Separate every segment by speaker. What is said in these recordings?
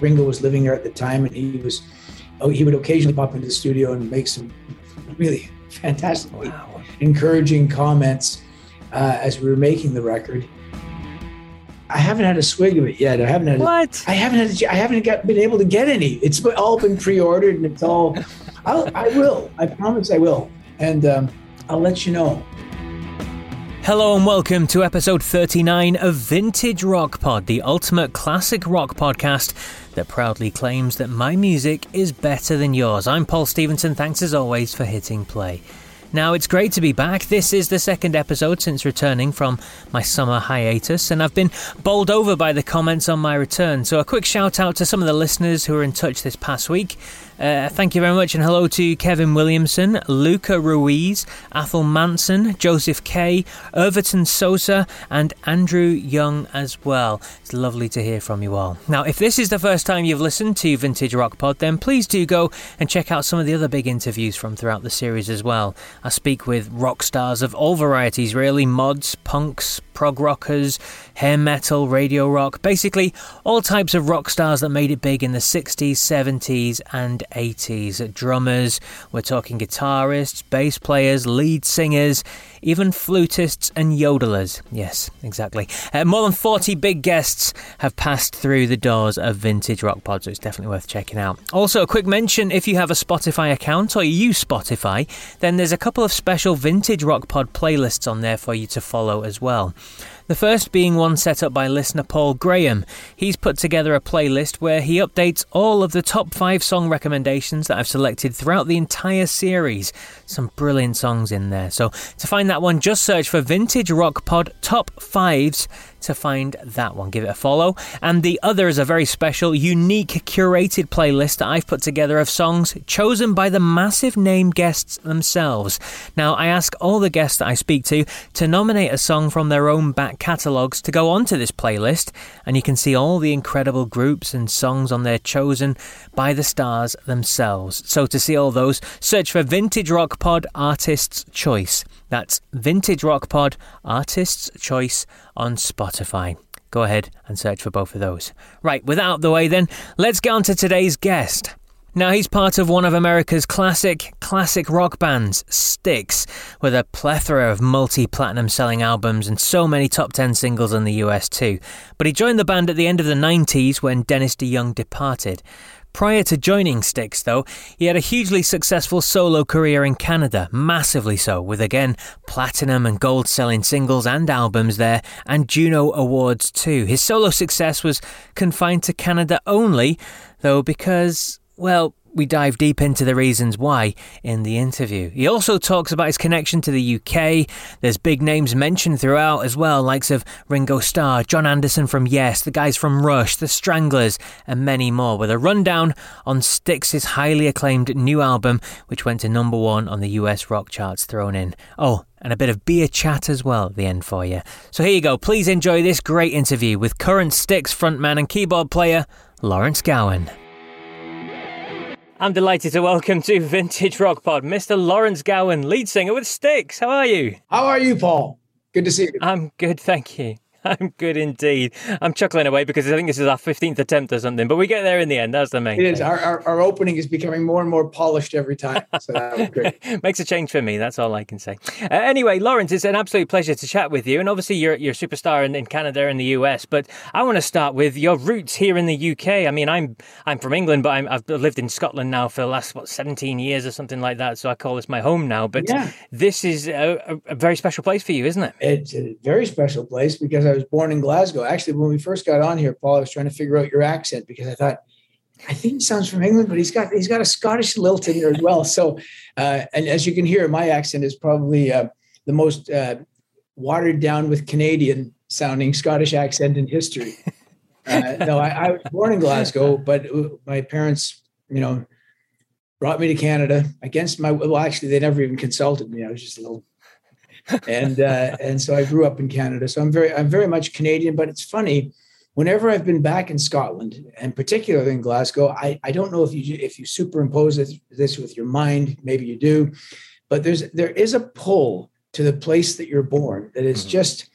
Speaker 1: Ringo was living there at the time, and he was oh, he would occasionally pop into the studio and make some really fantastic, wow. encouraging comments uh, as we were making the record. I haven't had a swig of it yet. I haven't had
Speaker 2: what?
Speaker 1: I haven't had. I haven't got, been able to get any. It's all been pre-ordered, and it's all. I'll, I will. I promise I will, and um, I'll let you know.
Speaker 2: Hello and welcome to episode 39 of Vintage Rock Pod, the ultimate classic rock podcast that proudly claims that my music is better than yours. I'm Paul Stevenson. Thanks as always for hitting play. Now, it's great to be back. This is the second episode since returning from my summer hiatus, and I've been bowled over by the comments on my return. So, a quick shout out to some of the listeners who were in touch this past week. Uh, thank you very much, and hello to Kevin Williamson, Luca Ruiz, Athel Manson, Joseph Kay, Irverton Sosa, and Andrew Young as well. It's lovely to hear from you all. Now, if this is the first time you've listened to Vintage Rock Pod, then please do go and check out some of the other big interviews from throughout the series as well. I speak with rock stars of all varieties, really mods, punks, prog rockers, hair metal, radio rock, basically all types of rock stars that made it big in the 60s, 70s, and 80s. Drummers, we're talking guitarists, bass players, lead singers, even flutists and yodelers. Yes, exactly. Uh, more than 40 big guests have passed through the doors of Vintage Rock Pod, so it's definitely worth checking out. Also, a quick mention if you have a Spotify account or you use Spotify, then there's a couple of special Vintage Rock Pod playlists on there for you to follow as well. The first being one set up by listener Paul Graham. He's put together a playlist where he updates all of the top five song recommendations that I've selected throughout the entire series. Some brilliant songs in there. So to find that one, just search for Vintage Rock Pod Top Fives to find that one. Give it a follow. And the other is a very special, unique, curated playlist that I've put together of songs chosen by the massive name guests themselves. Now, I ask all the guests that I speak to to nominate a song from their own back catalogues to go onto this playlist, and you can see all the incredible groups and songs on there chosen by the stars themselves. So to see all those, search for Vintage Rock Pod Artists Choice. That's Vintage Rock Pod Artists Choice on Spotify. Go ahead and search for both of those. Right, without the way then, let's get on to today's guest. Now, he's part of one of America's classic, classic rock bands, Styx, with a plethora of multi platinum selling albums and so many top 10 singles in the US too. But he joined the band at the end of the 90s when Dennis DeYoung departed. Prior to joining Styx, though, he had a hugely successful solo career in Canada, massively so, with again platinum and gold selling singles and albums there, and Juno Awards too. His solo success was confined to Canada only, though, because, well, we dive deep into the reasons why in the interview. He also talks about his connection to the UK. There's big names mentioned throughout as well, likes of Ringo Starr, Jon Anderson from Yes, the guys from Rush, The Stranglers, and many more, with a rundown on Styx's highly acclaimed new album, which went to number one on the US rock charts thrown in. Oh, and a bit of beer chat as well at the end for you. So here you go. Please enjoy this great interview with current Styx frontman and keyboard player Lawrence Gowan. I'm delighted to welcome to Vintage Rock Pod Mr. Lawrence Gowan, lead singer with Styx. How are you?
Speaker 1: How are you, Paul? Good to see you.
Speaker 2: I'm good, thank you. I'm good indeed. I'm chuckling away because I think this is our 15th attempt or something, but we get there in the end. That's the main
Speaker 1: It is. Our, our, our, opening is becoming more and more polished every time. So that was great.
Speaker 2: Makes a change for me. That's all I can say. Uh, anyway, Lawrence, it's an absolute pleasure to chat with you. And obviously, you're, you're a superstar in, in Canada and the US, but I want to start with your roots here in the UK. I mean, I'm I'm from England, but i have lived in Scotland now for the last, what, 17 years or something like that. So I call this my home now. But yeah. this is a, a very special place for you, isn't it?
Speaker 1: It's a very special place because I was born in Glasgow. Actually, when we first got on here, Paul, I was trying to figure out your accent because I thought, I think he sounds from England, but he's got he's got a Scottish lilt in there as well. So, uh, and as you can hear, my accent is probably uh, the most uh, watered down with Canadian sounding Scottish accent in history. Uh, no, I, I, was born in Glasgow, but my parents, you know, brought me to Canada against my well. Actually, they never even consulted me. I was just a little and uh, and so I grew up in Canada. So I'm very I'm very much Canadian. But it's funny, whenever I've been back in Scotland, and particularly in Glasgow, I, I don't know if you if you superimpose this, this with your mind, maybe you do, but there's there is a pull to the place that you're born that is mm-hmm. just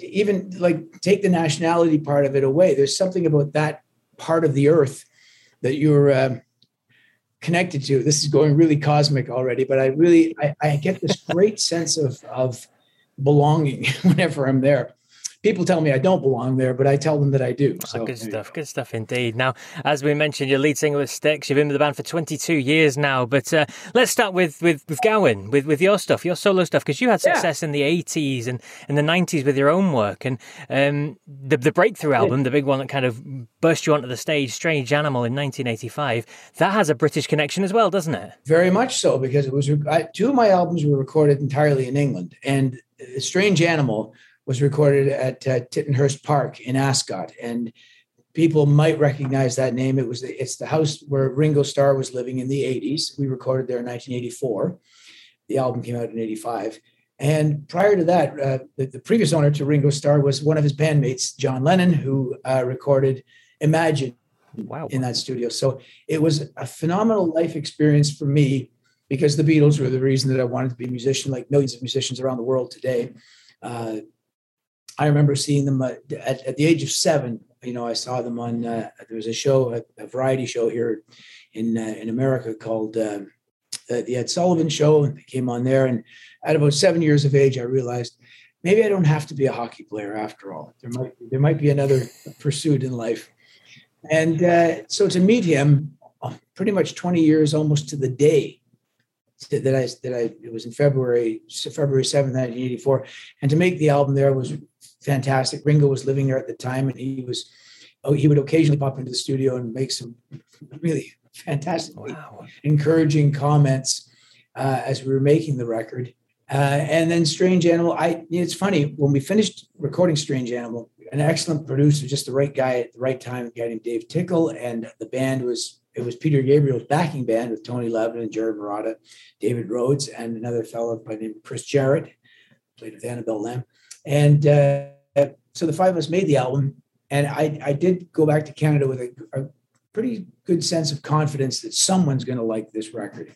Speaker 1: even like take the nationality part of it away. There's something about that part of the earth that you're. Uh, connected to. This is going really cosmic already, but I really I, I get this great sense of of belonging whenever I'm there people tell me I don't belong there, but I tell them that I do.
Speaker 2: Oh, so, oh, good stuff. Good stuff indeed. Now, as we mentioned, you're lead singer with Styx. You've been with the band for 22 years now. But uh, let's start with, with, with Gowan, with, with your stuff, your solo stuff, because you had success yeah. in the 80s and in the 90s with your own work. And um, the, the breakthrough album, the big one that kind of burst you onto the stage, Strange Animal in 1985, that has a British connection as well, doesn't it?
Speaker 1: Very much so, because it was I, two of my albums were recorded entirely in England. And Strange Animal was recorded at uh, Tittenhurst Park in Ascot, and people might recognize that name. It was the, it's the house where Ringo Starr was living in the 80s. We recorded there in 1984. The album came out in 85. And prior to that, uh, the, the, previous owner to Ringo Starr was one of his bandmates, John Lennon, who uh, recorded Imagine wow. in that studio. So it was a phenomenal life experience for me because the Beatles were the reason that I wanted to be a musician, like millions of musicians around the world today. Uh, I remember seeing them at, at, at, the age of seven. You know, I saw them on uh, there was a show, a, a, variety show here in uh, in America called uh, the Ed Sullivan Show, and they came on there. And at about seven years of age, I realized maybe I don't have to be a hockey player after all. There might there might be another pursuit in life. And uh, so to meet him, uh, pretty much 20 years almost to the day that I that I it was in February February 7th, 1984, and to make the album there was fantastic. Ringo was living there at the time, and he was oh, he would occasionally pop into the studio and make some really fantastic, wow. encouraging comments uh, as we were making the record. Uh, and then Strange Animal, I it's funny when we finished recording Strange Animal, an excellent producer, just the right guy at the right time, a guy named Dave Tickle, and the band was it was Peter Gabriel's backing band with Tony Levin and Jerry Marotta, David Rhodes, and another fellow by the name of Chris Jarrett, played with Annabelle Lamb. And uh, so the five of us made the album. And I, I did go back to Canada with a, a pretty good sense of confidence that someone's going to like this record.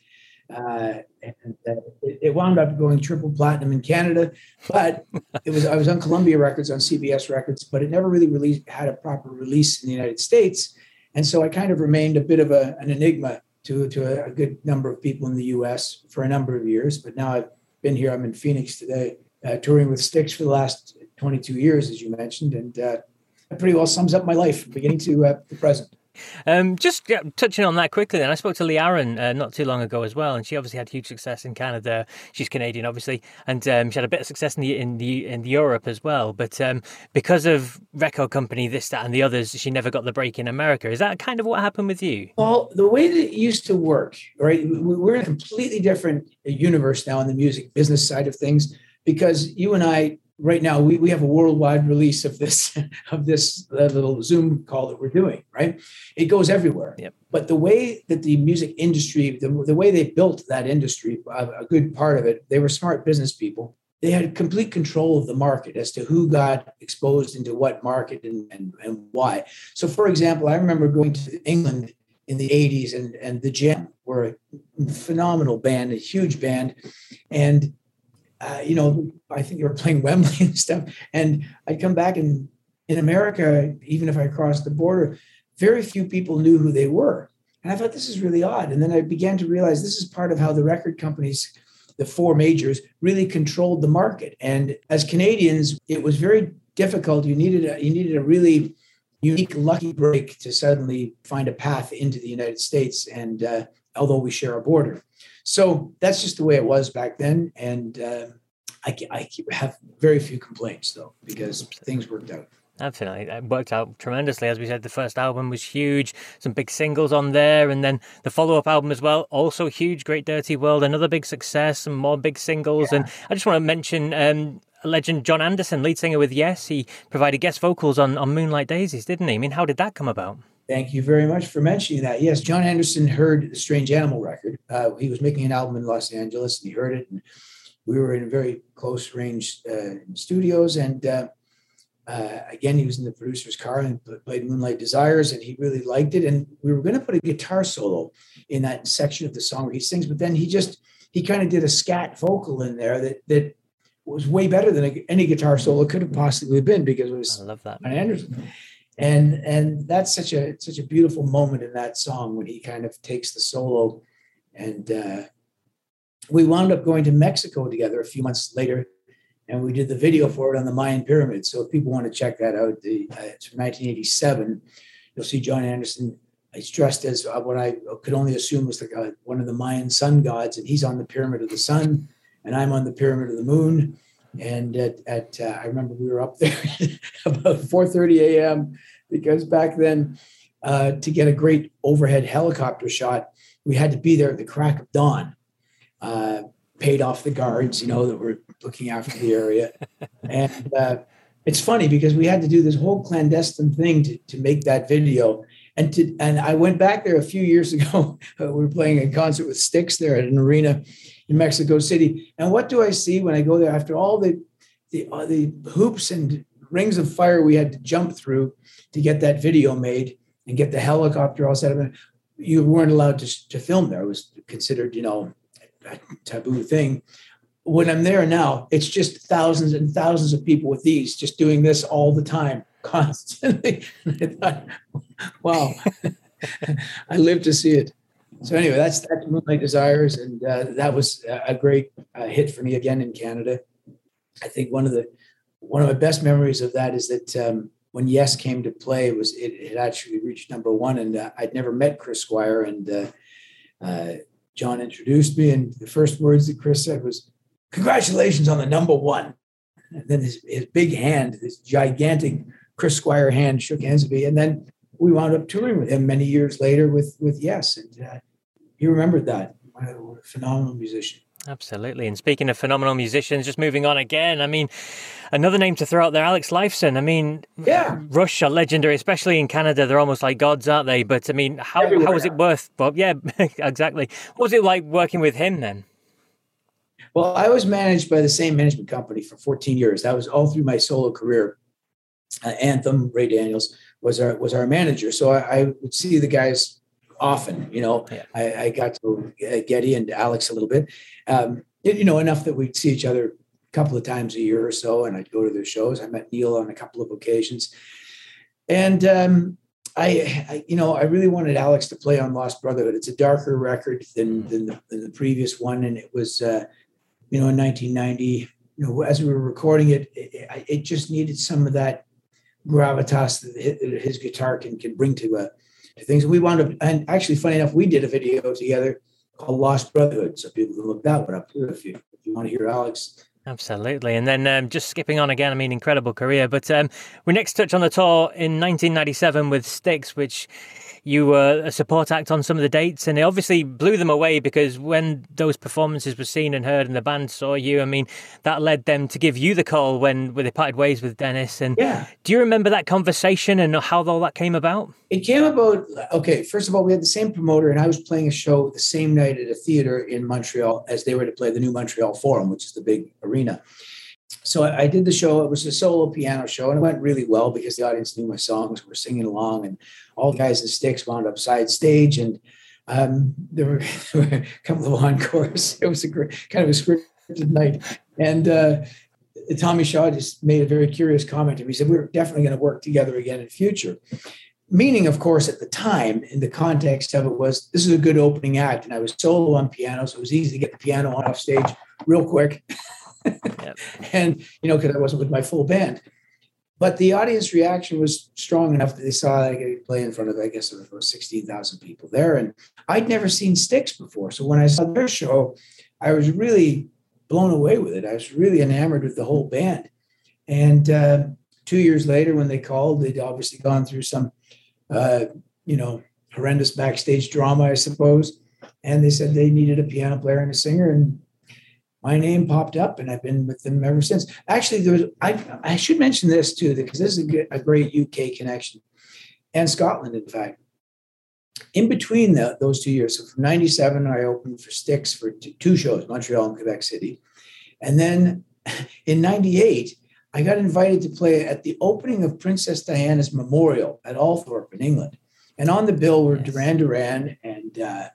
Speaker 1: Uh, and uh, it, it, wound up going triple platinum in Canada, but it was I was on Columbia Records on CBS Records, but it never really released had a proper release in the United States, and so I kind of remained a bit of a, an enigma to to a, a, good number of people in the U.S. for a number of years. But now I've been here. I'm in Phoenix today, uh, touring with Styx for the last 22 years, as you mentioned, and uh, that pretty well sums up my life from beginning to uh, the present.
Speaker 2: Um, just yeah, touching on that quickly, then I spoke to Lee Aaron uh, not too long ago as well, and she obviously had huge success in Canada. She's Canadian, obviously, and um, she had a bit of success in the in the in Europe as well. But um, because of record company, this, that, and the others, she never got the break in America. Is that kind of what happened with you?
Speaker 1: Well, the way that it used to work, right? We're in a completely different universe now in the music business side of things because you and I right now we, we have a worldwide release of this of this uh, little zoom call that we're doing right? It goes everywhere.
Speaker 2: Yep.
Speaker 1: but the way that the music industry the, the way they built that industry a good part of it they were smart business people. They had complete control of the market as to who got exposed into what market and, and, and why. So for example i remember going to england in the 80s and, and the jam were a phenomenal band a huge band. And uh, you know, I think they were playing Wembley and stuff. And I'd come back and in America, even if I crossed the border, very few people knew who they were. And I thought this is really odd. And then I began to realize this is part of how the record companies, the four majors, really controlled the market. And as Canadians, it was very difficult. You needed a, you needed a really unique lucky break to suddenly find a path into the United States. And uh, although we share a border, so that's just the way it was back then. And uh, I, I have very few complaints though because things worked out.
Speaker 2: Absolutely. It worked out tremendously. As we said, the first album was huge, some big singles on there, and then the follow up album as well, also huge, Great Dirty World, another big success, some more big singles. Yeah. And I just want to mention um, legend Jon Anderson, lead singer with Yes. He provided guest vocals on, on Moonlight Desires, didn't he? I mean, how did that come about?
Speaker 1: Thank you very much for mentioning that. Yes, Jon Anderson heard the Strange Animal record. Uh, he was making an album in Los Angeles and he heard it. And we were in very close range uh, studios. And uh, uh, again, he was in the producer's car and played Moonlight Desires, and he really liked it. And we were going to put a guitar solo in that section of the song where he sings, but then he just he kind of did a scat vocal in there that that was way better than any guitar solo could have possibly been because it was
Speaker 2: I love that
Speaker 1: Anderson. And and that's such a such a beautiful moment in that song when he kind of takes the solo, and uh, we wound up going to Mexico together a few months later and we did the video for it on the Mayan pyramid. So if people want to check that out, the, uh, it's from 1987. You'll see jon Anderson. He's dressed as uh, what I could only assume was like a, one of the Mayan sun gods, and he's on the pyramid of the sun, and I'm on the pyramid of the moon. And at, at uh, I remember we were up there about 4:30 a.m. because back then, uh, to get a great overhead helicopter shot, we had to be there at the crack of dawn. Uh, paid off the guards, you know, that were looking after the area. and uh, it's funny because we had to do this whole clandestine thing to, to make that video. And to and I went back there a few years ago. we were playing a concert with Styx there at an arena in Mexico City. And what do I see when I go there after all the the, uh, the hoops and rings of fire we had to jump through to get that video made and get the helicopter all set up? You weren't allowed to, to film there. It was considered, you know, a taboo thing when I'm there now, it's just thousands and thousands of people with these just doing this all the time, constantly. I thought, wow, I live to see it. So anyway, that's that's Moonlight Desires, and uh, that was a great uh, hit for me again in Canada. I think one of the one of my best memories of that is that um, when Yes came to play, it was it, it actually reached number one, and uh, I'd never met Chris Squire, and uh, uh, Jon introduced me, and the first words that Chris said was, congratulations on the number one. And then his, his big hand, this gigantic Chris Squire hand shook hands with me. And then we wound up touring with him many years later with, with Yes. And uh, he remembered that. What a, what a phenomenal musician.
Speaker 2: Absolutely. And speaking of phenomenal musicians, just moving on again, I mean, another name to throw out there, Alex Lifeson. I mean,
Speaker 1: yeah.
Speaker 2: Rush are legendary, especially in Canada. They're almost like gods, aren't they? But I mean, how, how was it worth, Bob? Yeah, exactly. What was it like working with him then?
Speaker 1: Well, I was managed by the same management company for 14 years. That was all through my solo career. Uh, Anthem, Ray Daniels was our was our manager. So I, I would see the guys often. You know, yeah. I, I, got to uh, Geddy and Alex a little bit. Um, you know, enough that we'd see each other a couple of times a year or so, and I'd go to their shows. I met Neil on a couple of occasions, and um, I, I, you know, I really wanted Alex to play on Lost Brotherhood. It's a darker record than than the, than the previous one, and it was uh, you know, in 1990, you know, as we were recording it, it, it just needed some of that gravitas that his guitar can can bring to, uh, to things. And we wound up, and actually, funny enough, we did a video together called Lost Brotherhood, so people can look that one up too if you if you want to hear Alex.
Speaker 2: Absolutely. And then um, just skipping on again, I mean, incredible career. But um, we next touch on the tour in 1997 with Styx, which you were a support act on some of the dates, and it obviously blew them away because when those performances were seen and heard, and the band saw you, I mean, that led them to give you the call when, when they parted ways with Dennis. And
Speaker 1: yeah.
Speaker 2: do you remember that conversation and how all that came about?
Speaker 1: It came about. Okay, first of all, we had the same promoter, and I was playing a show the same night at a theater in Montreal as they were to play the new Montreal Forum, which is the big arena so I did the show. It was a solo piano show, and it went really well because the audience knew my songs. We were singing along, and all the guys in Styx wound up side stage, and um, there, were, there, were, a couple of encores. It was a great, kind of a scripted night. And uh, Tommy Shaw just made a very curious comment to me. He said, We're definitely going to work together again in future. Meaning, of course, at the time, in the context of it, was this is a good opening act. And I was solo on piano, so it was easy to get the piano on off stage real quick. And, you know, because I wasn't with my full band. But the audience reaction was strong enough that they saw I could play in front of, I guess, there was 16,000 people there. And I'd never seen Styx before. So when I saw their show, I was really blown away with it. I was really enamored with the whole band. And uh, two years later, when they called, they'd obviously gone through some, uh, you know, horrendous backstage drama, I suppose. And they said they needed a piano player and a singer. And my name popped up, and I've been with them ever since. Actually, there was, I, I should mention this too, because this is a, great UK connection and Scotland, in fact in between the, those two years, so from 97, I opened for Styx for two shows, Montreal and Quebec City. And then in 98, I got invited to play at the opening of Princess Diana's Memorial at Althorp in England. And on the bill were. Duran Duran and uh,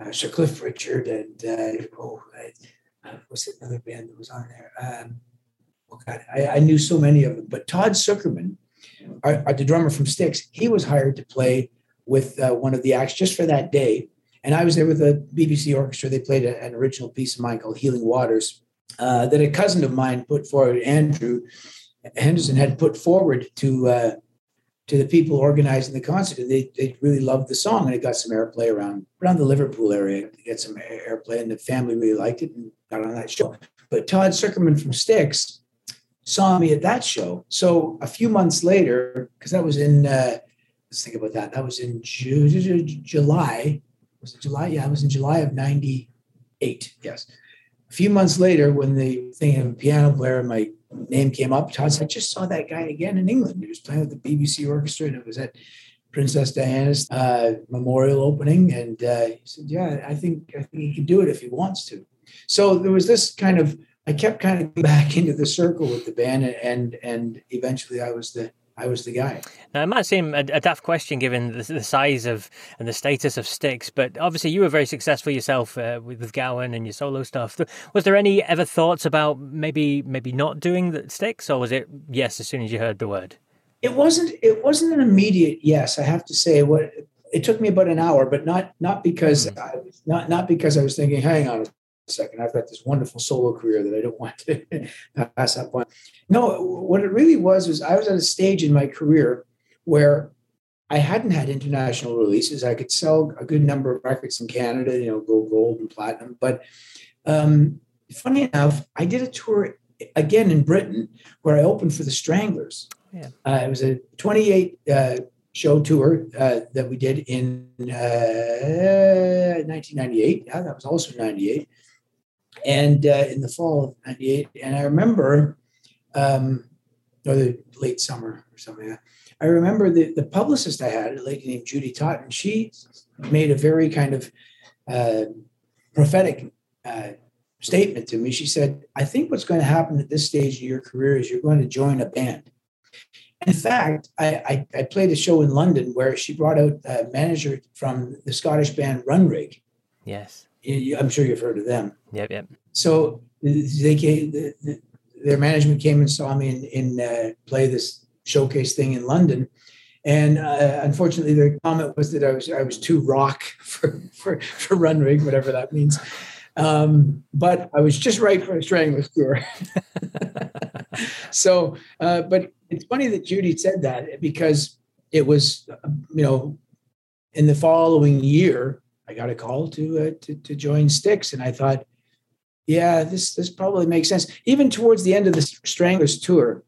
Speaker 1: uh, Sir Cliff Richard and uh, oh, what's another band that was on there? Um, oh God, I, I, knew so many of them. But Todd Sucherman, our, our, the drummer from Styx, he was hired to play with uh, one of the acts just for that day. And I was there with the BBC orchestra. They played a, an original piece of mine called Healing Waters uh, that a cousin of mine put forward, Andrew Henderson, had put forward to uh, to the people organizing the concert. And they, they really loved the song and it got some airplay around around the Liverpool area. It got some airplay and the family really liked it and got on that show. But Todd Sucherman from Styx saw me at that show. So a few months later, because that was in uh, let's think about that. That was in Ju- July. Was it July? Yeah, it was in July of 98. Yes. A few months later, when the thing of a piano player, my name came up, Todd said, I just saw that guy again in England. He was playing with the BBC orchestra and it was at Princess Diana's uh, memorial opening. And uh, he said, Yeah, I think, I think he can do it if he wants to. So there was this kind of, I kept kind of back into the circle with the band and, and eventually I was the I was the guy.
Speaker 2: Now, it might seem a, a daft question given the, the, size of and the status of Styx, but obviously you were very successful yourself uh, with, with Gowan and your solo stuff. Was there any ever thoughts about maybe maybe not doing the Styx, or was it yes as soon as you heard the word?
Speaker 1: It wasn't. It wasn't an immediate yes. I have to say, what it took me about an hour, but not not because mm. I, not not because I was thinking, hang on a second. I've got this wonderful solo career that I don't want to pass up on. No, what it really was was I was at a stage in my career where I hadn't had international releases. I could sell a good number of records in Canada, you know, go gold and platinum. But um, funny enough, I did a tour again in Britain where I opened for the Stranglers. Yeah. Uh, it was a 28 uh, show tour uh, that we did in 1998. Uh, yeah, that was also 98 and uh, in the fall of 98. And I remember, um, or the late summer or something like I remember the, the publicist I had, a lady named Judy Totten, she made a very kind of uh, prophetic statement to me. She said, I think what's going to happen at this stage of your career is you're going to join a band. In fact, I, I, I played a show in London where she brought out a manager from the Scottish band Runrig.
Speaker 2: Yes.
Speaker 1: I'm sure you've heard of them.
Speaker 2: Yep, yep.
Speaker 1: So they came, the, the, their management came and saw me in, in uh, play this showcase thing in London. And uh, unfortunately, their comment was that I was I was too rock for for, for Runrig, whatever that means. Um, but I was just right for a Stranglers tour. so, uh, but it's funny that Judy said that because it was, you know, in the following year, I got a call to, uh, to, to join Styx, and I thought, yeah, this this probably makes sense. Even towards the end of the Stranglers tour,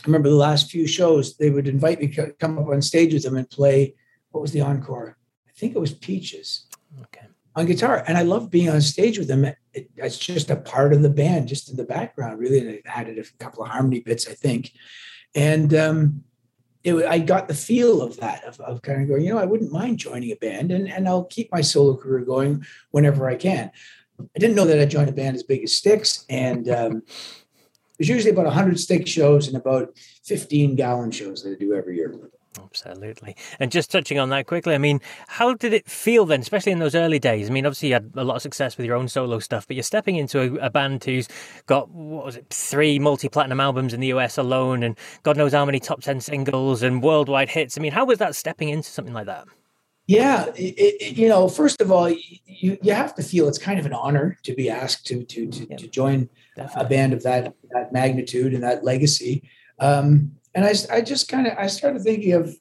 Speaker 1: I remember the last few shows they would invite me to come up on stage with them and play. What was the encore? I think it was Peaches. Okay. On guitar, and I love being on stage with them. It, it's just a part of the band, just in the background, really. And I added a couple of harmony bits, I think, and um, it, I got the feel of that, of, of kind of going, you know, I wouldn't mind joining a band and, and I'll keep my solo career going whenever I can. I didn't know that I'd join a band as big as Styx. And um, there's usually about 100 Styx shows and about 15 Gowan shows that I do every year.
Speaker 2: Absolutely. And just touching on that quickly, I mean, how did it feel then, especially in those early days? I mean, obviously you had a lot of success with your own solo stuff, but you're stepping into a, a band who's got, what was it, three multi platinum albums in the US alone, and God knows how many top 10 singles and worldwide hits. I mean, how was that stepping into something like that?
Speaker 1: Yeah, it, it, you know, first of all, you you have to feel it's kind of an honor to be asked to to to, to join Definitely. a band of that that magnitude and that legacy. Um, and I, I just kind of I started thinking of,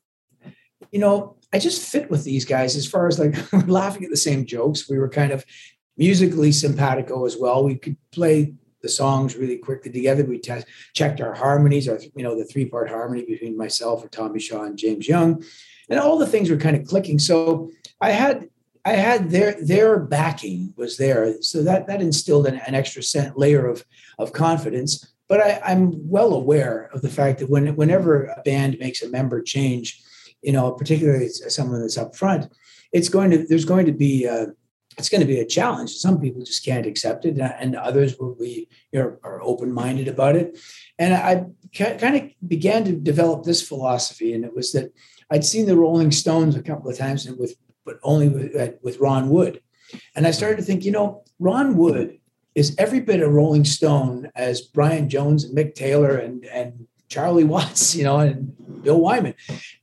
Speaker 1: you know, I just fit with these guys as far as like laughing at the same jokes. We were kind of musically simpatico as well. We could play the songs really quickly together. We test, checked our harmonies, our you know the three part harmony between myself or Tommy Shaw and James Young, and all the things were kind of clicking. So I had I had their their backing was there, so that that instilled an, an extra layer of of confidence. But I, I'm well aware of the fact that when whenever a band makes a member change, you know, particularly someone that's up front, it's going to there's going to be a, it's going to be a challenge. Some people just can't accept it, and others will be you know, are open minded about it. And I kind of began to develop this philosophy, and it was that I'd seen the Rolling Stones a couple of times, and with but only with, uh, with Ron Wood, and I started to think, you know, Ron Wood is every bit a Rolling Stone as Brian Jones and Mick Taylor and and Charlie Watts, you know, and Bill Wyman.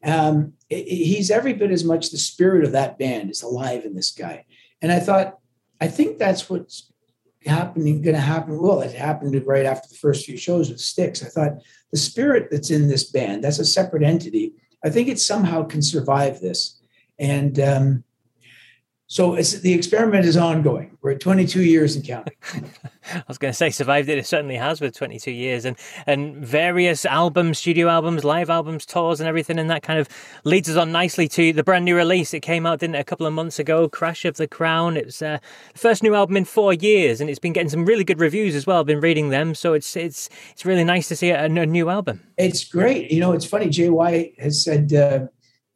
Speaker 1: Um, he's every bit as much the spirit of that band is alive in this guy. And I thought, I think that's what's happening, going to happen. Well, it happened right after the first few shows with Styx. I thought the spirit that's in this band, that's a separate entity. I think it somehow can survive this. And um, so the experiment is ongoing. We're at 22 years and counting.
Speaker 2: I was going to say survived it. It certainly has with 22 years and and various albums, studio albums, live albums, tours, and everything. And that kind of leads us on nicely to the brand new release. It came out, didn't it, a couple of months ago? Crash of the Crown. It's uh, the first new album in four years, and it's been getting some really good reviews as well. I've been reading them, so it's it's it's really nice to see a, a new album.
Speaker 1: It's great. You know, it's funny. JY has said. Uh,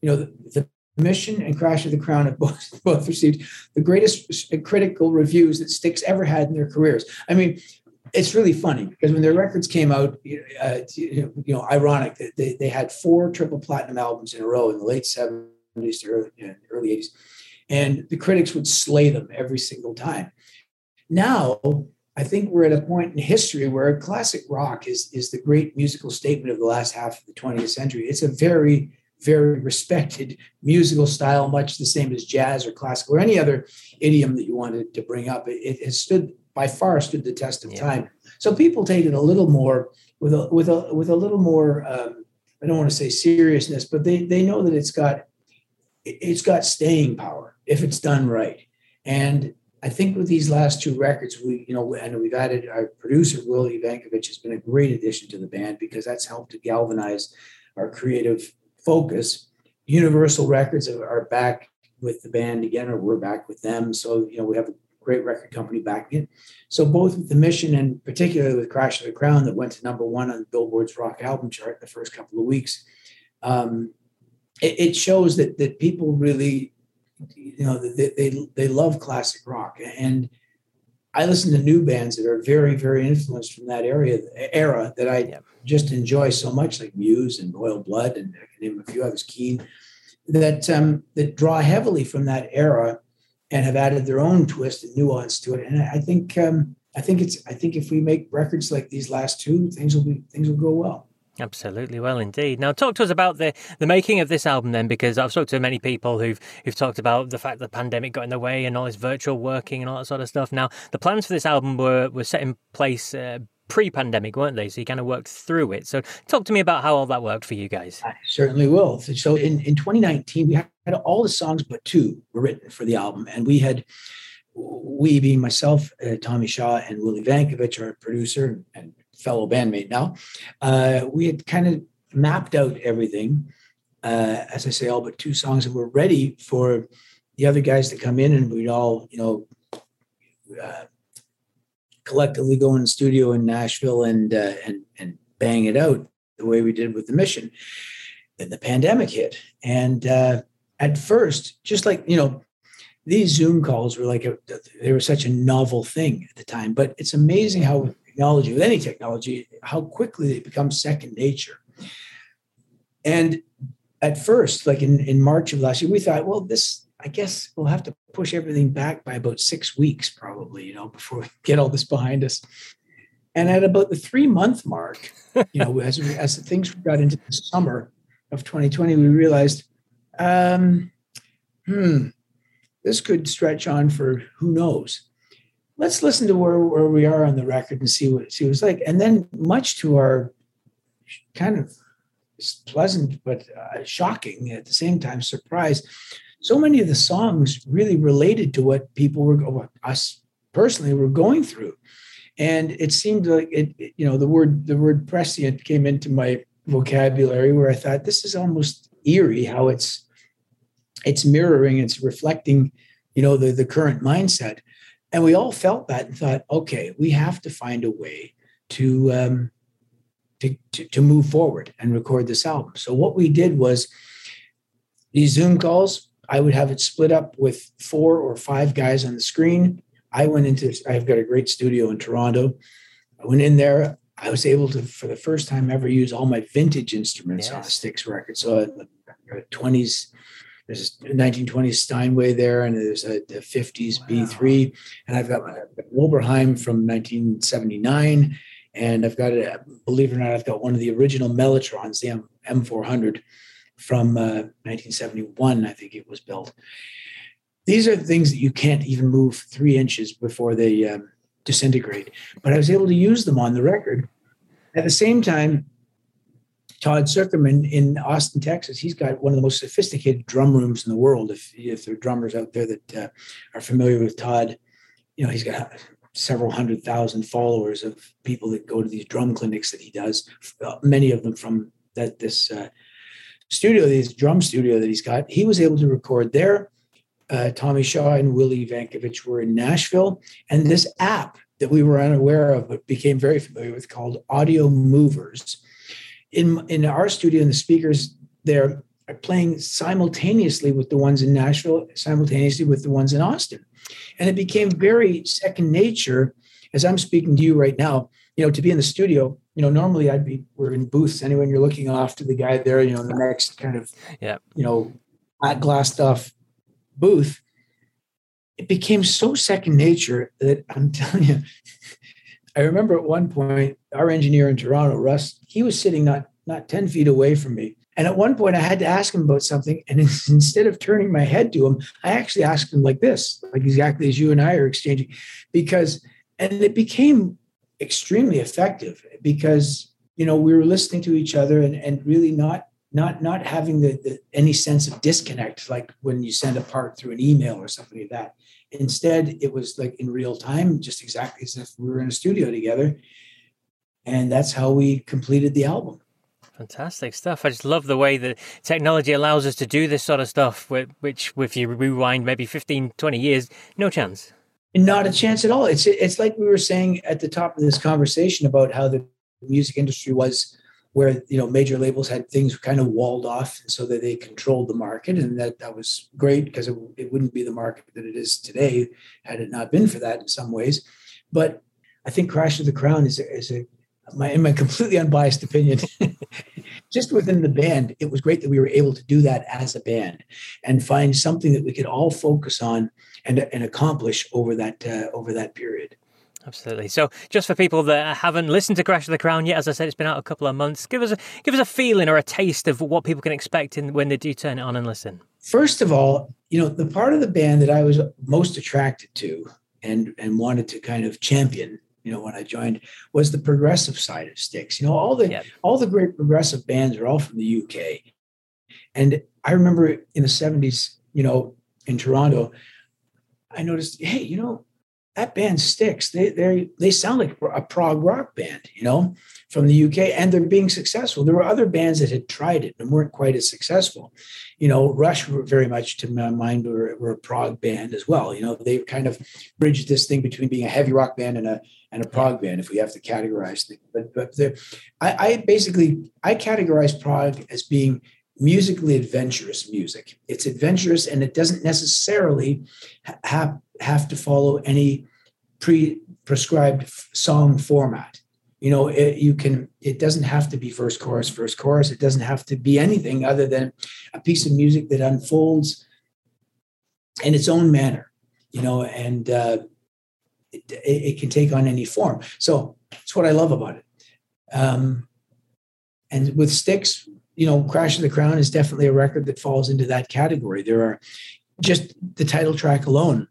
Speaker 1: you know, the, Mission and Crash of the Crown have both, both received the greatest critical reviews that Styx ever had in their careers. I mean, it's really funny because when their records came out, uh, you know, ironic that they, they had four triple platinum albums in a row in the late 70s to early, you know, early 80s. And the critics would slay them every single time. Now, I think we're at a point in history where classic rock is, is the great musical statement of the last half of the 20th century. It's a very very respected musical style, much the same as jazz or classical or any other idiom that you wanted to bring up. It, has stood by far stood the test of yeah. time. So people take it a little more with a with a with a little more. Um, I don't want to say seriousness, but they they know that it's got it's got staying power if it's done right. And I think with these last two records, we you know, and we've added our producer Will Evankovich has been a great addition to the band because that's helped to galvanize our creative focus. Universal Records are back with the band again, or we're back with them. So, you know, we have a great record company backing it. So, both with the mission and particularly with Crash of the Crown, that went to number one on the Billboard's rock album chart the first couple of weeks, um, it, it, shows that that people really, you know, they, they, they love classic rock. And I listen to new bands that are very, very influenced from that area era that I yep. just enjoy so much, like Muse and Royal Blood, and I can name a few others, keen that um, that draw heavily from that era and have added their own twist and nuance to it. And I think um, I think it's I think if we make records like these last two, things will be things will go well.
Speaker 2: Absolutely, well indeed. Now, talk to us about the, the making of this album then, because I've talked to many people who've who've talked about the fact that the pandemic got in the way and all this virtual working and all that sort of stuff. Now, the plans for this album were were set in place uh, pre-pandemic, weren't they? So you kind of worked through it. So, talk to me about how all that worked for you guys.
Speaker 1: I certainly will. So, in in 2019, we had all the songs but two were written for the album, and we had we being myself, uh, Tommy Shaw, and Will Evankovich, our producer and fellow bandmate now, uh, we had kind of mapped out everything. Uh, as I say, all but two songs that were ready for the other guys to come in, and we'd all, you know, uh, collectively go in the studio in Nashville and uh, and and bang it out the way we did with the mission. Then the pandemic hit, and uh, at first, just like you know, these Zoom calls were like a, they were such a novel thing at the time. But it's amazing how technology, with any technology, how quickly they become second nature. And at first, like in, in March of last year, we thought, well, this, I guess we'll have to push everything back by about six weeks, probably, you know, before we get all this behind us. And at about the three month mark, you know, as, as things got into the summer of 2020, we realized, um, hmm, this could stretch on for who knows. Let's listen to where, where we are on the record and see what see was like. And then, much to our kind of pleasant but uh, shocking at the same time surprise, so many of the songs really related to what people were, what us personally, were going through. And it seemed like it, it, you know, the word the word prescient came into my vocabulary where I thought this is almost eerie how it's it's mirroring, it's reflecting, you know, the, the current mindset. And we all felt that and thought, okay, we have to find a way to, um, to, to, to move forward and record this album. So what we did was these Zoom calls, I would have it split up with four or five guys on the screen. I went into, I've got a great studio in Toronto. I went in there. I was able to, for the first time ever, use all my vintage instruments yes. on a Styx record. So a, a 20s there's a 1920s Steinway there, and there's a, a 50s wow. B3, and I've got my Oberheim from 1979, and I've got a believe it or not, I've got one of the original Mellotrons, the M, M400 from uh, 1971, I think it was built. These are things that you can't even move three inches before they um, disintegrate. But I was able to use them on the record. At the same time, Todd Sucherman in Austin, Texas. He's got one of the most sophisticated drum rooms in the world. If if there are drummers out there that uh, are familiar with Todd, you know he's got several hundred thousand followers of people that go to these drum clinics that he does. Uh, many of them from that this uh, studio, this drum studio that he's got. He was able to record there. Uh, Tommy Shaw and Will Evankovich were in Nashville, and this app that we were unaware of but became very familiar with called Audiomovers in in our studio, and the speakers there are playing simultaneously with the ones in Nashville, simultaneously with the ones in Austin, and it became very second nature. As I'm speaking to you right now, you know, to be in the studio, you know, normally I'd be we're in booths. Anyway, you're looking off to the guy there, you know, in the next kind of, yeah, you know, flat glass stuff booth. It became so second nature that I'm telling you, I remember at one point, our engineer in Toronto, Russ, he was sitting not not 10 feet away from me. And at one point, I had to ask him about something. And instead of turning my head to him, I actually asked him like this, like exactly as you and I are exchanging, because, and it became extremely effective because, you know, we were listening to each other and, and really not not not having the, the, any sense of disconnect like when you send a part through an email or something like that. Instead it was like in real time just exactly as if we were in a studio together. And that's how we completed the album.
Speaker 2: Fantastic stuff. I just love the way that technology allows us to do this sort of stuff which if you rewind maybe 15 20 years no chance.
Speaker 1: Not a chance at all. It's it's like we were saying at the top of this conversation about how the music industry was where you know major labels had things kind of walled off so that they controlled the market and that that was great because it, it wouldn't be the market that it is today had it not been for that in some ways. But i think crash of the crown is a, is a my in my completely unbiased opinion just within the band it was great that we were able to do that as a band and find something that we could all focus on and, and accomplish over that uh, over that period
Speaker 2: Absolutely. So, just for people that haven't listened to Crash of the Crown yet, as I said, it's been out a couple of months. Give us a give us a feeling or a taste of what people can expect in, when they do turn it on and listen.
Speaker 1: First of all, you know the part of the band that I was most attracted to and and wanted to kind of champion, you know, when I joined, was the progressive side of Styx. You know, all the yep. all the great progressive bands are all from the UK, and I remember in the '70s, you know, in Toronto, I noticed, hey, you know, that band Styx. They they they sound like a prog rock band, you know, from the UK, and they're being successful. There were other bands that had tried it and weren't quite as successful. You know, Rush very much to my mind were, were a prog band as well. You know, they kind of bridged this thing between being a heavy rock band and a and a prog band, if we have to categorize things. But but I, I basically I categorize prog as being musically adventurous music. It's adventurous and it doesn't necessarily have have to follow any pre prescribed song format. you know it, you can it doesn't have to be first chorus first chorus. It doesn't have to be anything other than a piece of music that unfolds in its own manner you know and uh, it, it, can take on any form. So that's what i love about it. Um, and with Styx, you know crash of the crown is definitely a record that falls into that category. There are just the title track alone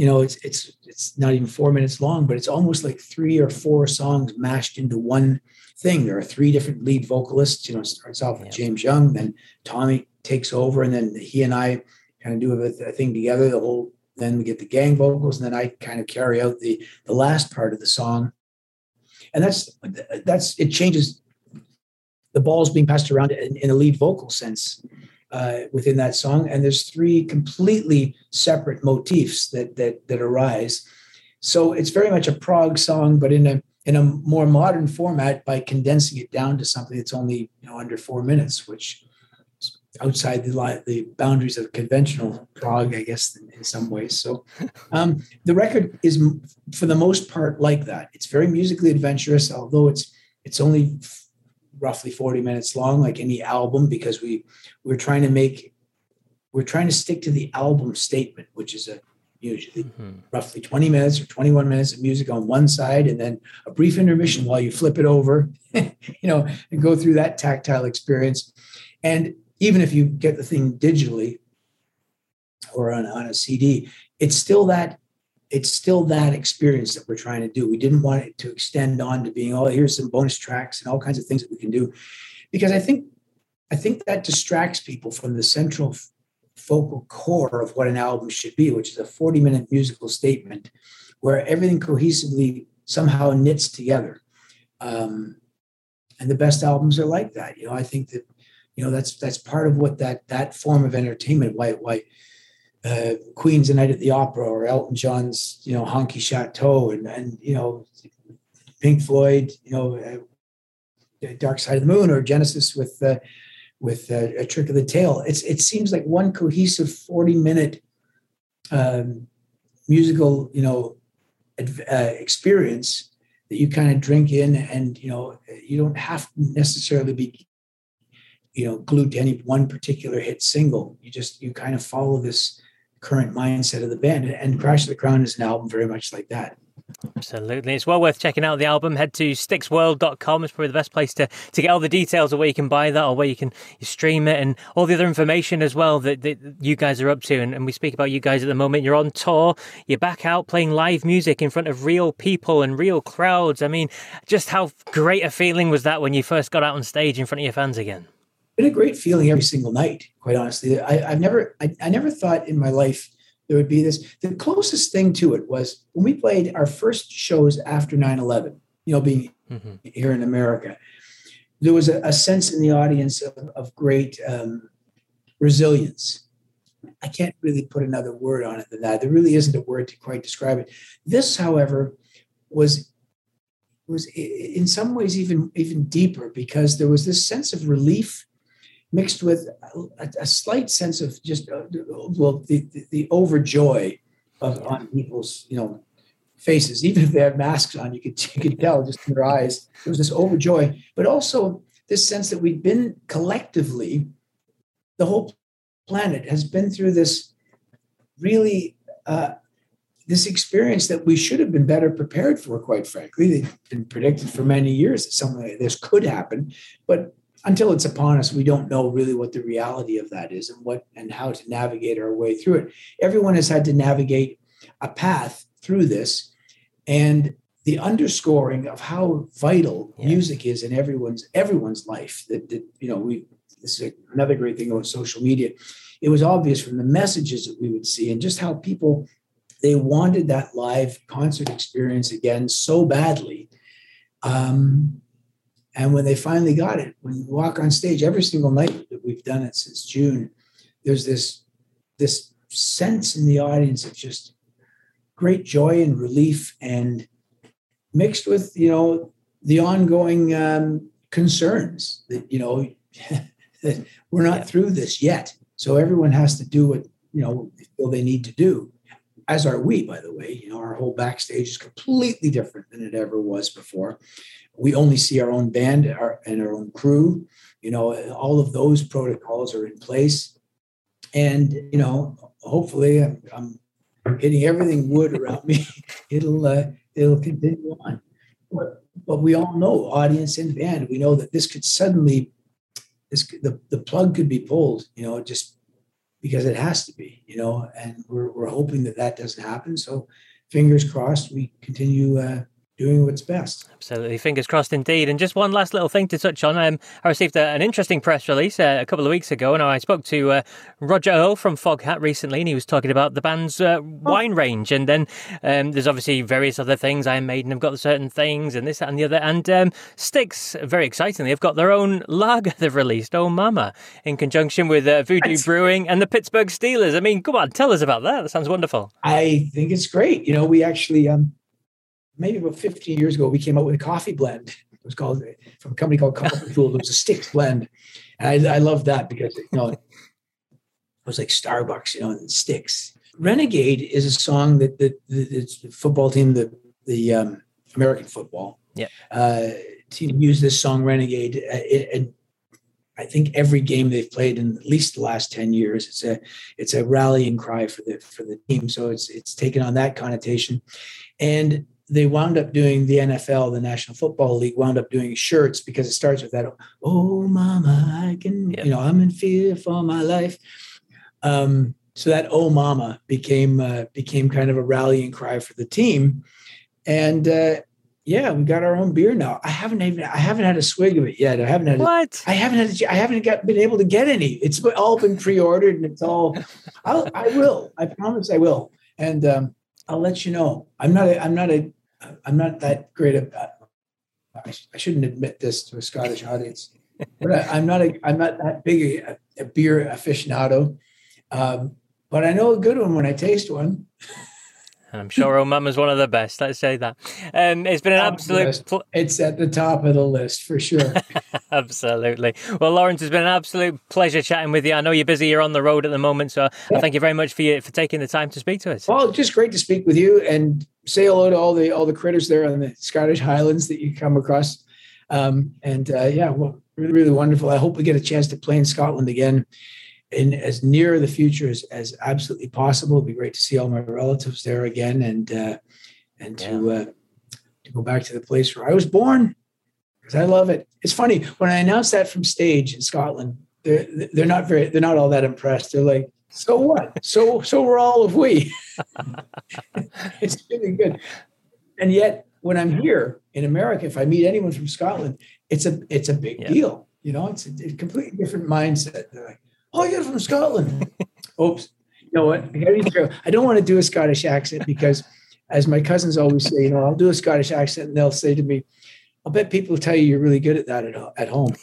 Speaker 1: you know it's it's it's not even four minutes long but it's almost like three or four songs mashed into one thing. There are three different lead vocalists you know it starts off with yeah. james young then tommy takes over and then he and i kind of do a, a thing together the whole then we get the gang vocals and then i kind of carry out the the last part of the song. And that's that's it changes the ball's being passed around in, in a lead vocal sense uh, within that song, and there's three completely separate motifs that that that arise. So it's very much a prog song, but in a in a more modern format by condensing it down to something that's only you know under four minutes, which is outside the the boundaries of conventional prog, I guess, in, in some ways. So um, the record is for the most part like that. It's very musically adventurous, although it's it's only roughly 40 minutes long like any album because we we're trying to make we're trying to stick to the album statement which is a usually mm-hmm. roughly 20 minutes or 21 minutes of music on one side and then a brief intermission while you flip it over you know and go through that tactile experience and even if you get the thing digitally or on, on a cd it's still that it's still that experience that we're trying to do. We didn't want it to extend on to being, oh, here's some bonus tracks and all kinds of things that we can do. Because I think I think that distracts people from the central focal core of what an album should be, which is a 40 minute musical statement where everything cohesively somehow knits together. Um, and the best albums are like that. You know, I think that, you know, that's that's part of what that that form of entertainment, why why uh, Queen's A Night at the Opera or Elton John's, you know, Honky Chateau and, and you know, Pink Floyd, you know, uh, Dark Side of the Moon or Genesis with uh, with uh, a trick of the tail. It's it seems like one cohesive forty minute um, musical, you know, uh, experience that you kind of drink in, and you know, you don't have to necessarily be you know glued to any one particular hit single you just you kind of follow this current mindset of the band. And Crash of the Crown is an album very much like that.
Speaker 2: Absolutely. It's well worth checking out the album. Head to styxworld.com. It's probably the best place to, to get all the details of where you can buy that or where you can stream it and all the other information as well that, that you guys are up to. And, and, we speak about you guys at the moment. You're on tour, you're back out playing live music in front of real people and real crowds. I mean, just how great a feeling was that when you first got out on stage in front of your fans again?
Speaker 1: Been a great feeling every single night, quite honestly. I, have never, I, I never thought in my life there would be this. The closest thing to it was when we played our first shows after 9 11, you know, being mm-hmm. here in America. There was a, a sense in the audience of, of great um, resilience. I can't really put another word on it than that. There really isn't a word to quite describe it. This, however, was was in some ways even even deeper because there was this sense of relief mixed with a, a slight sense of just uh, well the, the, the overjoy of on people's you know faces. Even if they had masks on you could you could tell just in their eyes. There was this overjoy but also this sense that we've been collectively the whole planet has been through this really uh, this experience that we should have been better prepared for quite frankly. They've been predicted for many years that something like this could happen but until it's upon us, we don't know really what the reality of that is and what and how to navigate our way through it. Everyone has had to navigate a path through this, and the underscoring of how vital yes. music is in everyone's everyone's life. That, that you know, we this is another great thing about social media. It was obvious from the messages that we would see and just how people they wanted that live concert experience again so badly. Um, and when they finally got it, when you walk on stage every single night that we've done it since June, there's this this sense in the audience of just great joy and relief, and mixed with you know the ongoing um, concerns that you know that we're not through this yet. So everyone has to do what you know they feel they need to do. as are we, by the way. You know, our whole backstage is completely different than it ever was before. We only see our own band our, and our own crew. You know, all of those protocols are in place. And, you know, hopefully I'm, I'm hitting everything wood around me. It'll, uh, it'll continue on. But, but we all know, audience and band, we know that this could suddenly, this the, the plug could be pulled, you know, just because it has to be, you know, and we're, we're hoping that that doesn't happen. So fingers crossed, we continue uh, doing what's best.
Speaker 2: Absolutely. Fingers crossed indeed. And just one last little thing to touch on. Um, I received a, an interesting press release uh, a couple of weeks ago, and I spoke to uh, Roger Earl from Foghat recently, and he was talking about the band's uh, oh. wine range. And then um, there's obviously various other things. Iron Maiden have got certain things, and this, that, and the other. And um, Styx, very excitingly, have got their own lager they've released, Oh Mama, in conjunction with uh, Voodoo That's... Brewing and the Pittsburgh Steelers. I mean, come on, tell us about that. That sounds wonderful.
Speaker 1: I think it's great. You know, we actually. Um maybe about 15 years ago, we came out with a coffee blend. It was called from a company called Coffee Fool. It was a Styx blend. And I, I love that because, you know, it was like Starbucks, you know, and Styx. Renegade is a song that the, the, the football team, the, the um, American football
Speaker 2: yeah.
Speaker 1: uh, team used this song Renegade. Uh, and I think every game they've played in at least the last 10 years, it's a, it's a rallying cry for the, for the team. So it's, it's taken on that connotation. And they wound up doing the NFL, the National Football League, wound up doing shirts because it starts with that, oh, mama, I can, you know, I'm in fear for my life. Um, so that oh mama became uh, became kind of a rallying cry for the team, and uh, yeah, we got our own beer now. I haven't even I haven't had a swig of it yet. I haven't had
Speaker 2: what
Speaker 1: I haven't had I haven't got been able to get any. It's all been pre-ordered and it's all. I'll, I will. I promise I will, and um, I'll let you know. I'm not a, I'm not a I'm not that great at. I, I shouldn't admit this to a Scottish audience, but I, am not a I'm not that big a, a beer aficionado. Um, but I know a good one when I taste one.
Speaker 2: I'm sure Oh Mama's one of the best. Let's say that. Um, it's been an absolute.
Speaker 1: Pl- it's at the top of the list for sure.
Speaker 2: Absolutely. Well, Lawrence, it's been an absolute pleasure chatting with you. I know you're busy. You're on the road at the moment, so yeah. I thank you very much for you for taking the time to speak to us.
Speaker 1: Well, just great to speak with you and say hello to all the all the critters there on the Scottish Highlands that you come across. Um, and uh, yeah, well, really, really wonderful. I hope we get a chance to play in Scotland again in as near the future as, as absolutely possible. It'd be great to see all my relatives there again and uh, and to uh, to go back to the place where I was born because I love it. It's funny when I announced that from stage in Scotland, they're they're not very they're not all that impressed. They're like, so what? So so we're all of we. it's really good, and yet when I'm here in America, if I meet anyone from Scotland, it's a it's a big yeah. deal. You know, it's a, a completely different mindset. They're like, oh, you're from Scotland. Oops. You know what? I don't want to do a Scottish accent because, as my cousins always say, you know, I'll do a Scottish accent and they'll say to me, I'll bet people tell you you're really good at that at, at home.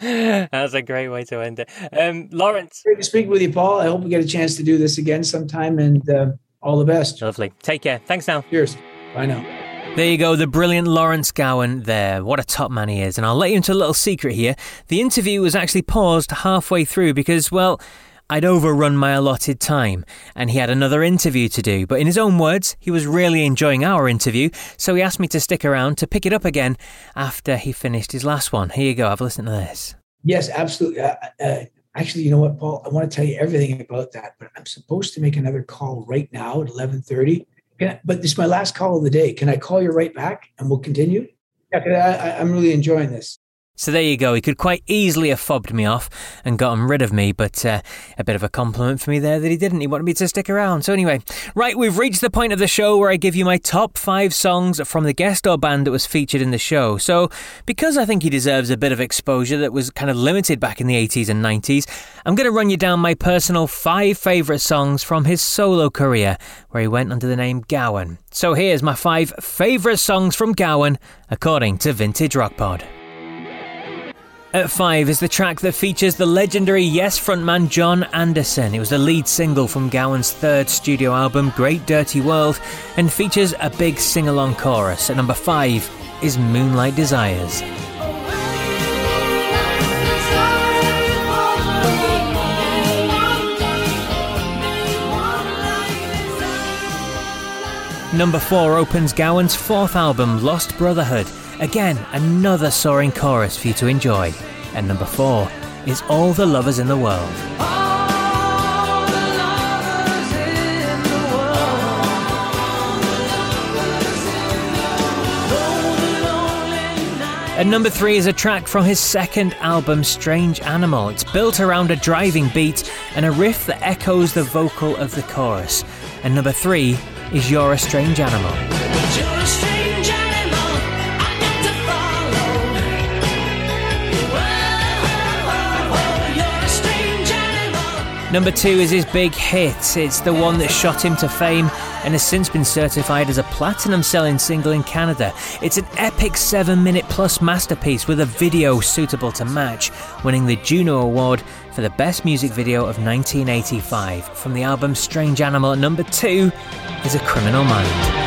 Speaker 2: That's a great way to end it. Um, Lawrence.
Speaker 1: Great to speak with you, Paul. I hope we get a chance to do this again sometime and uh, all the best.
Speaker 2: Lovely. Take care. Thanks now.
Speaker 1: Cheers. Bye now.
Speaker 2: There you go, the brilliant Lawrence Gowan there. What a top man he is. And I'll let you into a little secret here. The interview was actually paused halfway through because, well, I'd overrun my allotted time and he had another interview to do. But in his own words, he was really enjoying our interview, so he asked me to stick around to pick it up again after he finished his last one. Here you go, have a listen to this.
Speaker 1: Yes, absolutely. Uh, uh, actually, you know what, Paul? I want to tell you everything about that, but I'm supposed to make another call right now at 1130 I, but this is my last call of the day. Can I call you right back and we'll continue? Yeah, I, I'm really enjoying this.
Speaker 2: So there you go. He could quite easily have fobbed me off and gotten rid of me, but uh, a bit of a compliment for me there that he didn't. He wanted me to stick around. So anyway, right, we've reached the point of the show where I give you my top five songs from the guest or band that was featured in the show. So because I think he deserves a bit of exposure that was kind of limited back in the 80s and 90s, I'm going to run you down my personal five favourite songs from his solo career, where he went under the name Gowan. So here's my five favourite songs from Gowan, according to Vintage Rock Pod. At 5 is the track that features the legendary Yes frontman Jon Anderson. It was the lead single from Gowan's third studio album, Great Dirty World, and features a big sing along chorus. At number 5 is Moonlight Desires. Number 4 opens Gowan's fourth album, Lost Brotherhood. Again, another soaring chorus for you to enjoy. And number 4 is All the Lovers in the World. And number three is a track from his second album, Strange Animal. It's built around a driving beat and a riff that echoes the vocal of the chorus. And number three is You're a Strange Animal. Number two is his big hit. It's the one that shot him to fame and has since been certified as a platinum selling single in Canada. It's an epic seven minute plus masterpiece with a video suitable to match, winning the Juno Award for the best music video of 1985. From the album Strange Animal, number two is A Criminal Mind.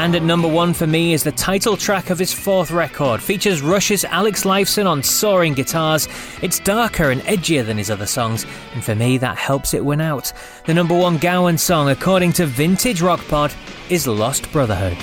Speaker 2: And at number one for me is the title track of his fourth record. Features Rush's Alex Lifeson on soaring guitars. It's darker and edgier than his other songs, and for me that helps it win out. The number one Gowan song, according to Vintage Rock Pod, is Lost Brotherhood.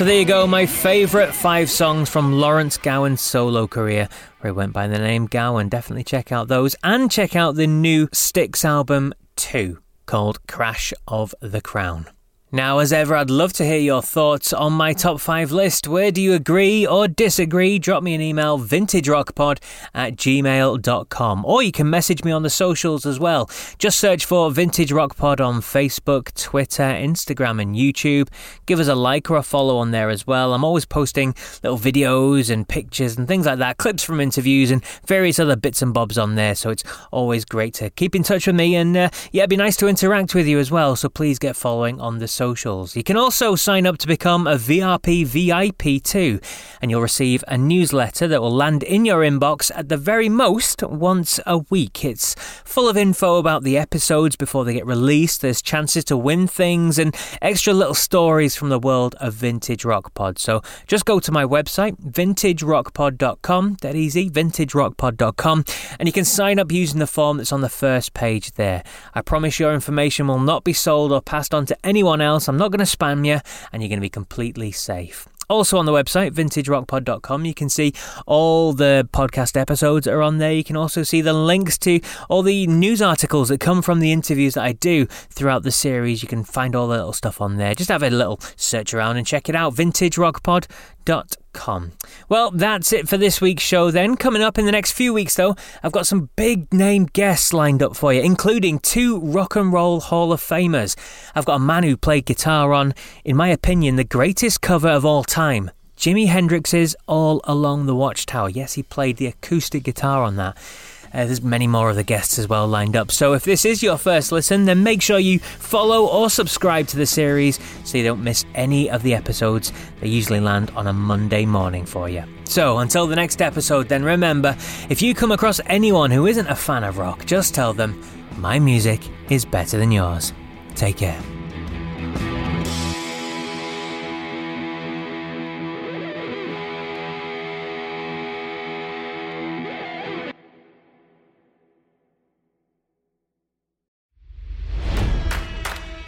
Speaker 2: So there you go, my favourite five songs from Lawrence Gowan's solo career, where he went by the name Gowan. Definitely check out those and check out the new Styx album 2 called Crash of the Crown. Now, as ever, I'd love to hear your thoughts on my top five list. Where do you agree or disagree? Drop me an email, vintagerockpod at gmail.com. Or you can message me on the socials as well. Just search for Vintage Rock Pod on Facebook, Twitter, Instagram, and YouTube. Give us a like or a follow on there as well. I'm always posting little videos and pictures and things like that, clips from interviews and various other bits and bobs on there. So it's always great to keep in touch with me. And uh, yeah, it'd be nice to interact with you as well. So please get following on the socials. You can also sign up to become a VRP VIP too, and you'll receive a newsletter that will land in your inbox at the very most once a week. It's full of info about the episodes before they get released. There's chances to win things and extra little stories from the world of Vintage Rock Pod. So just go to my website, vintagerockpod.com, that easy, vintagerockpod.com, and you can sign up using the form that's on the first page there. I promise your information will not be sold or passed on to anyone else else. I'm not going to spam you, and you're going to be completely safe. Also on the website, vintagerockpod.com, you can see all the podcast episodes are on there. You can also see the links to all the news articles that come from the interviews that I do throughout the series. You can find all the little stuff on there. Just have a little search around and check it out. vintagerockpod.com Com. Well, that's it for this week's show then. Coming up in the next few weeks, though, I've got some big name guests lined up for you, including two Rock and Roll Hall of Famers. I've got a man who played guitar on, in my opinion, the greatest cover of all time. Jimi Hendrix's All Along the Watchtower. Yes, he played the acoustic guitar on that. Uh, there's many more of the guests as well lined up. So if this is your first listen, then make sure you follow or subscribe to the series so you don't miss any of the episodes. They usually land on a Monday morning for you. So until the next episode, then remember if you come across anyone who isn't a fan of rock, just tell them my music is better than yours. Take care.